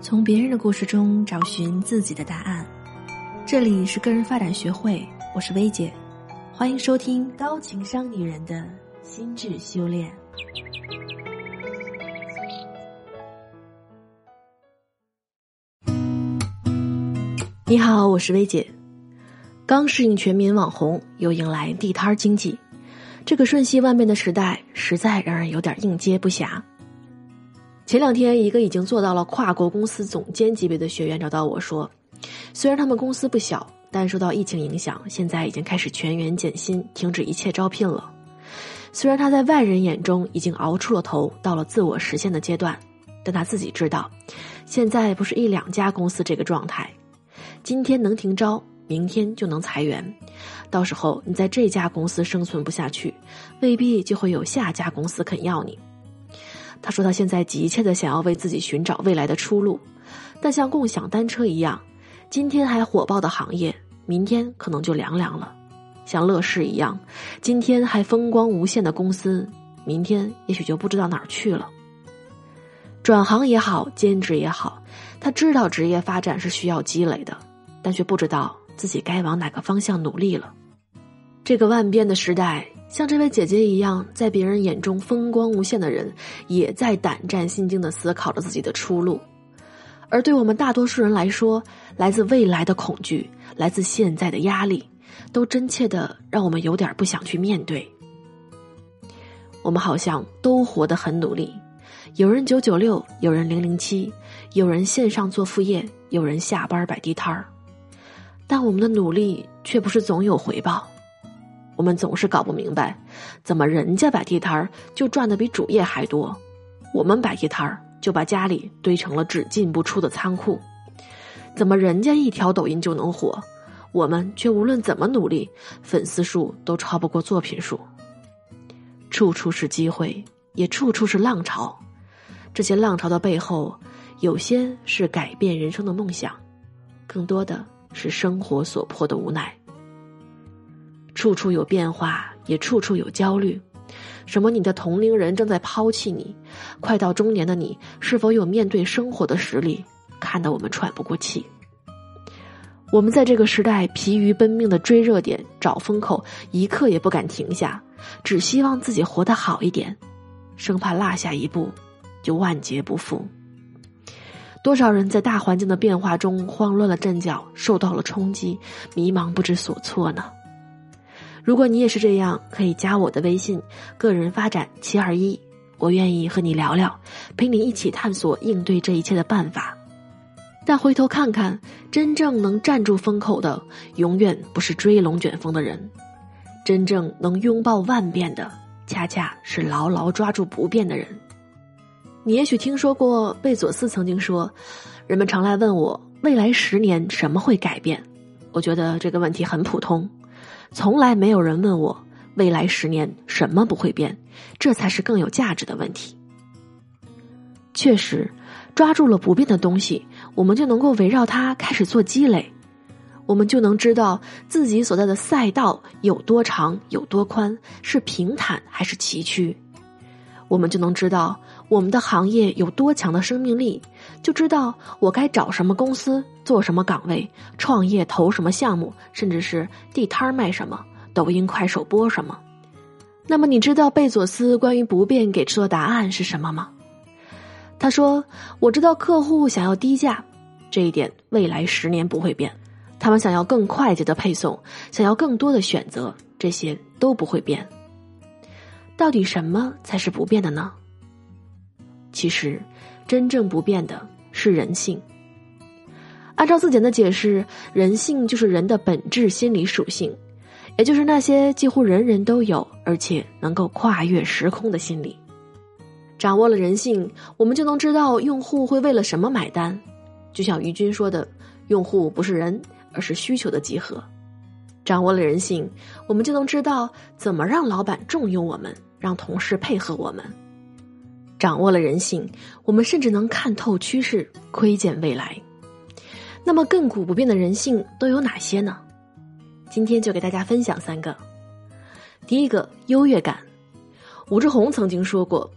从别人的故事中找寻自己的答案。这里是个人发展学会，我是薇姐，欢迎收听高情商女人的心智修炼。你好，我是薇姐。刚适应全民网红，又迎来地摊经济，这个瞬息万变的时代，实在让人有点应接不暇。前两天，一个已经做到了跨国公司总监级别的学员找到我说：“虽然他们公司不小，但受到疫情影响，现在已经开始全员减薪，停止一切招聘了。虽然他在外人眼中已经熬出了头，到了自我实现的阶段，但他自己知道，现在不是一两家公司这个状态。今天能停招，明天就能裁员，到时候你在这家公司生存不下去，未必就会有下家公司肯要你。”他说：“他现在急切的想要为自己寻找未来的出路，但像共享单车一样，今天还火爆的行业，明天可能就凉凉了；像乐视一样，今天还风光无限的公司，明天也许就不知道哪儿去了。转行也好，兼职也好，他知道职业发展是需要积累的，但却不知道自己该往哪个方向努力了。这个万变的时代。”像这位姐姐一样，在别人眼中风光无限的人，也在胆战心惊的思考着自己的出路。而对我们大多数人来说，来自未来的恐惧，来自现在的压力，都真切的让我们有点不想去面对。我们好像都活得很努力，有人九九六，有人零零七，有人线上做副业，有人下班摆地摊儿，但我们的努力却不是总有回报。我们总是搞不明白，怎么人家摆地摊儿就赚的比主业还多，我们摆地摊儿就把家里堆成了只进不出的仓库。怎么人家一条抖音就能火，我们却无论怎么努力，粉丝数都超不过作品数。处处是机会，也处处是浪潮。这些浪潮的背后，有些是改变人生的梦想，更多的是生活所迫的无奈。处处有变化，也处处有焦虑。什么？你的同龄人正在抛弃你，快到中年的你是否有面对生活的实力？看得我们喘不过气。我们在这个时代疲于奔命的追热点、找风口，一刻也不敢停下，只希望自己活得好一点，生怕落下一步就万劫不复。多少人在大环境的变化中慌乱了阵脚，受到了冲击，迷茫不知所措呢？如果你也是这样，可以加我的微信“个人发展七二一”，我愿意和你聊聊，陪你一起探索应对这一切的办法。但回头看看，真正能站住风口的，永远不是追龙卷风的人，真正能拥抱万变的，恰恰是牢牢抓住不变的人。你也许听说过贝佐斯曾经说：“人们常来问我，未来十年什么会改变？”我觉得这个问题很普通。从来没有人问我未来十年什么不会变，这才是更有价值的问题。确实，抓住了不变的东西，我们就能够围绕它开始做积累，我们就能知道自己所在的赛道有多长、有多宽，是平坦还是崎岖。我们就能知道我们的行业有多强的生命力，就知道我该找什么公司、做什么岗位、创业投什么项目，甚至是地摊卖什么、抖音、快手播什么。那么，你知道贝佐斯关于不变给出的答案是什么吗？他说：“我知道客户想要低价，这一点未来十年不会变；他们想要更快捷的配送，想要更多的选择，这些都不会变。”到底什么才是不变的呢？其实，真正不变的是人性。按照字典的解释，人性就是人的本质心理属性，也就是那些几乎人人都有，而且能够跨越时空的心理。掌握了人性，我们就能知道用户会为了什么买单。就像于军说的：“用户不是人，而是需求的集合。”掌握了人性，我们就能知道怎么让老板重用我们。让同事配合我们，掌握了人性，我们甚至能看透趋势，窥见未来。那么亘古不变的人性都有哪些呢？今天就给大家分享三个。第一个，优越感。武志红曾经说过：“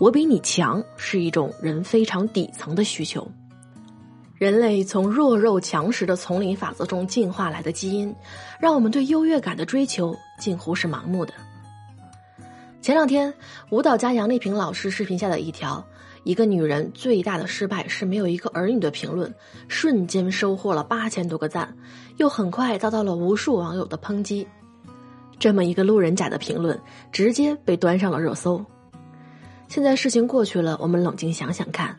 我比你强”是一种人非常底层的需求，人类从弱肉强食的丛林法则中进化来的基因，让我们对优越感的追求近乎是盲目的。前两天，舞蹈家杨丽萍老师视频下的一条“一个女人最大的失败是没有一个儿女”的评论，瞬间收获了八千多个赞，又很快遭到了无数网友的抨击。这么一个路人甲的评论，直接被端上了热搜。现在事情过去了，我们冷静想想看。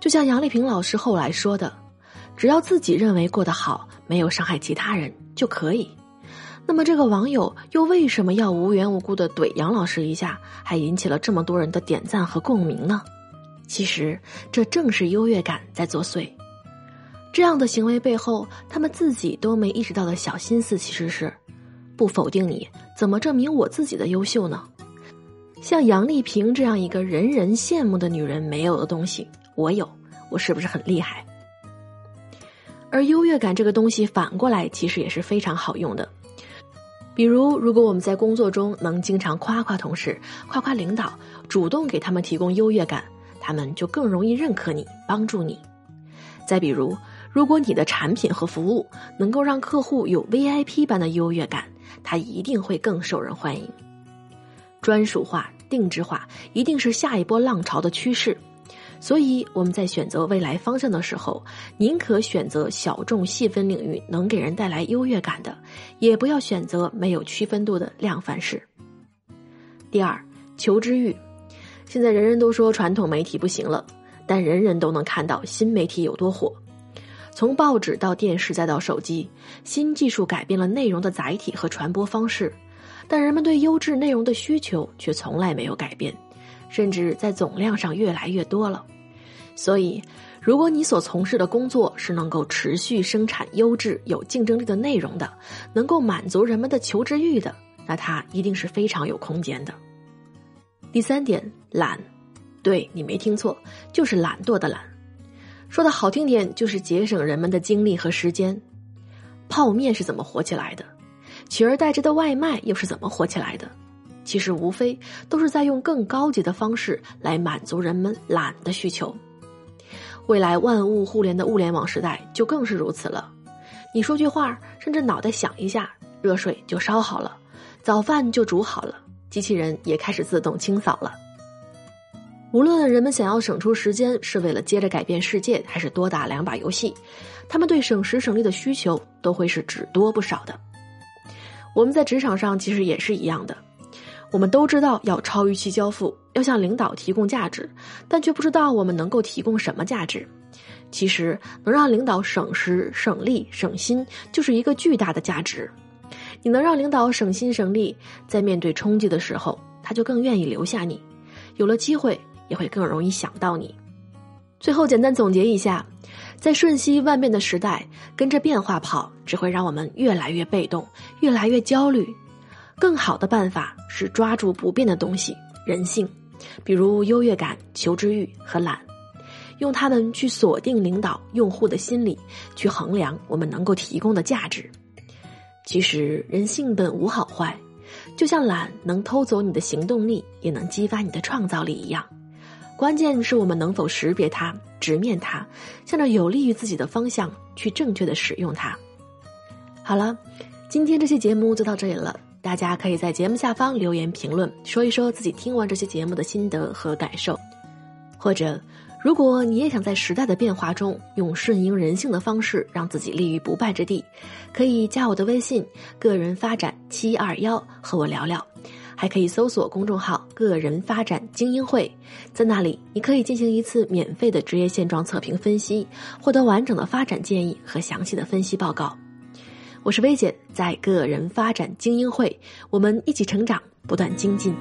就像杨丽萍老师后来说的，只要自己认为过得好，没有伤害其他人就可以。那么这个网友又为什么要无缘无故的怼杨老师一下，还引起了这么多人的点赞和共鸣呢？其实这正是优越感在作祟。这样的行为背后，他们自己都没意识到的小心思，其实是不否定你，怎么证明我自己的优秀呢？像杨丽萍这样一个人人羡慕的女人没有的东西。我有，我是不是很厉害？而优越感这个东西反过来其实也是非常好用的。比如，如果我们在工作中能经常夸夸同事、夸夸领导，主动给他们提供优越感，他们就更容易认可你、帮助你。再比如，如果你的产品和服务能够让客户有 VIP 般的优越感，他一定会更受人欢迎。专属化、定制化一定是下一波浪潮的趋势。所以我们在选择未来方向的时候，宁可选择小众细分领域能给人带来优越感的，也不要选择没有区分度的量贩式。第二，求知欲。现在人人都说传统媒体不行了，但人人都能看到新媒体有多火。从报纸到电视再到手机，新技术改变了内容的载体和传播方式，但人们对优质内容的需求却从来没有改变。甚至在总量上越来越多了，所以，如果你所从事的工作是能够持续生产优质、有竞争力的内容的，能够满足人们的求知欲的，那它一定是非常有空间的。第三点，懒，对你没听错，就是懒惰的懒。说的好听点，就是节省人们的精力和时间。泡面是怎么火起来的？取而代之的外卖又是怎么火起来的？其实无非都是在用更高级的方式来满足人们懒的需求。未来万物互联的物联网时代就更是如此了。你说句话，甚至脑袋想一下，热水就烧好了，早饭就煮好了，机器人也开始自动清扫了。无论人们想要省出时间是为了接着改变世界，还是多打两把游戏，他们对省时省力的需求都会是只多不少的。我们在职场上其实也是一样的。我们都知道要超预期交付，要向领导提供价值，但却不知道我们能够提供什么价值。其实，能让领导省时、省力、省心，就是一个巨大的价值。你能让领导省心省力，在面对冲击的时候，他就更愿意留下你。有了机会，也会更容易想到你。最后，简单总结一下，在瞬息万变的时代，跟着变化跑，只会让我们越来越被动，越来越焦虑。更好的办法是抓住不变的东西，人性，比如优越感、求知欲和懒，用它们去锁定领导、用户的心理，去衡量我们能够提供的价值。其实人性本无好坏，就像懒能偷走你的行动力，也能激发你的创造力一样。关键是我们能否识别它，直面它，向着有利于自己的方向去正确的使用它。好了，今天这期节目就到这里了。大家可以在节目下方留言评论，说一说自己听完这些节目的心得和感受。或者，如果你也想在时代的变化中用顺应人性的方式让自己立于不败之地，可以加我的微信“个人发展七二幺”和我聊聊。还可以搜索公众号“个人发展精英会”，在那里你可以进行一次免费的职业现状测评分析，获得完整的发展建议和详细的分析报告。我是薇姐，在个人发展精英会，我们一起成长，不断精进。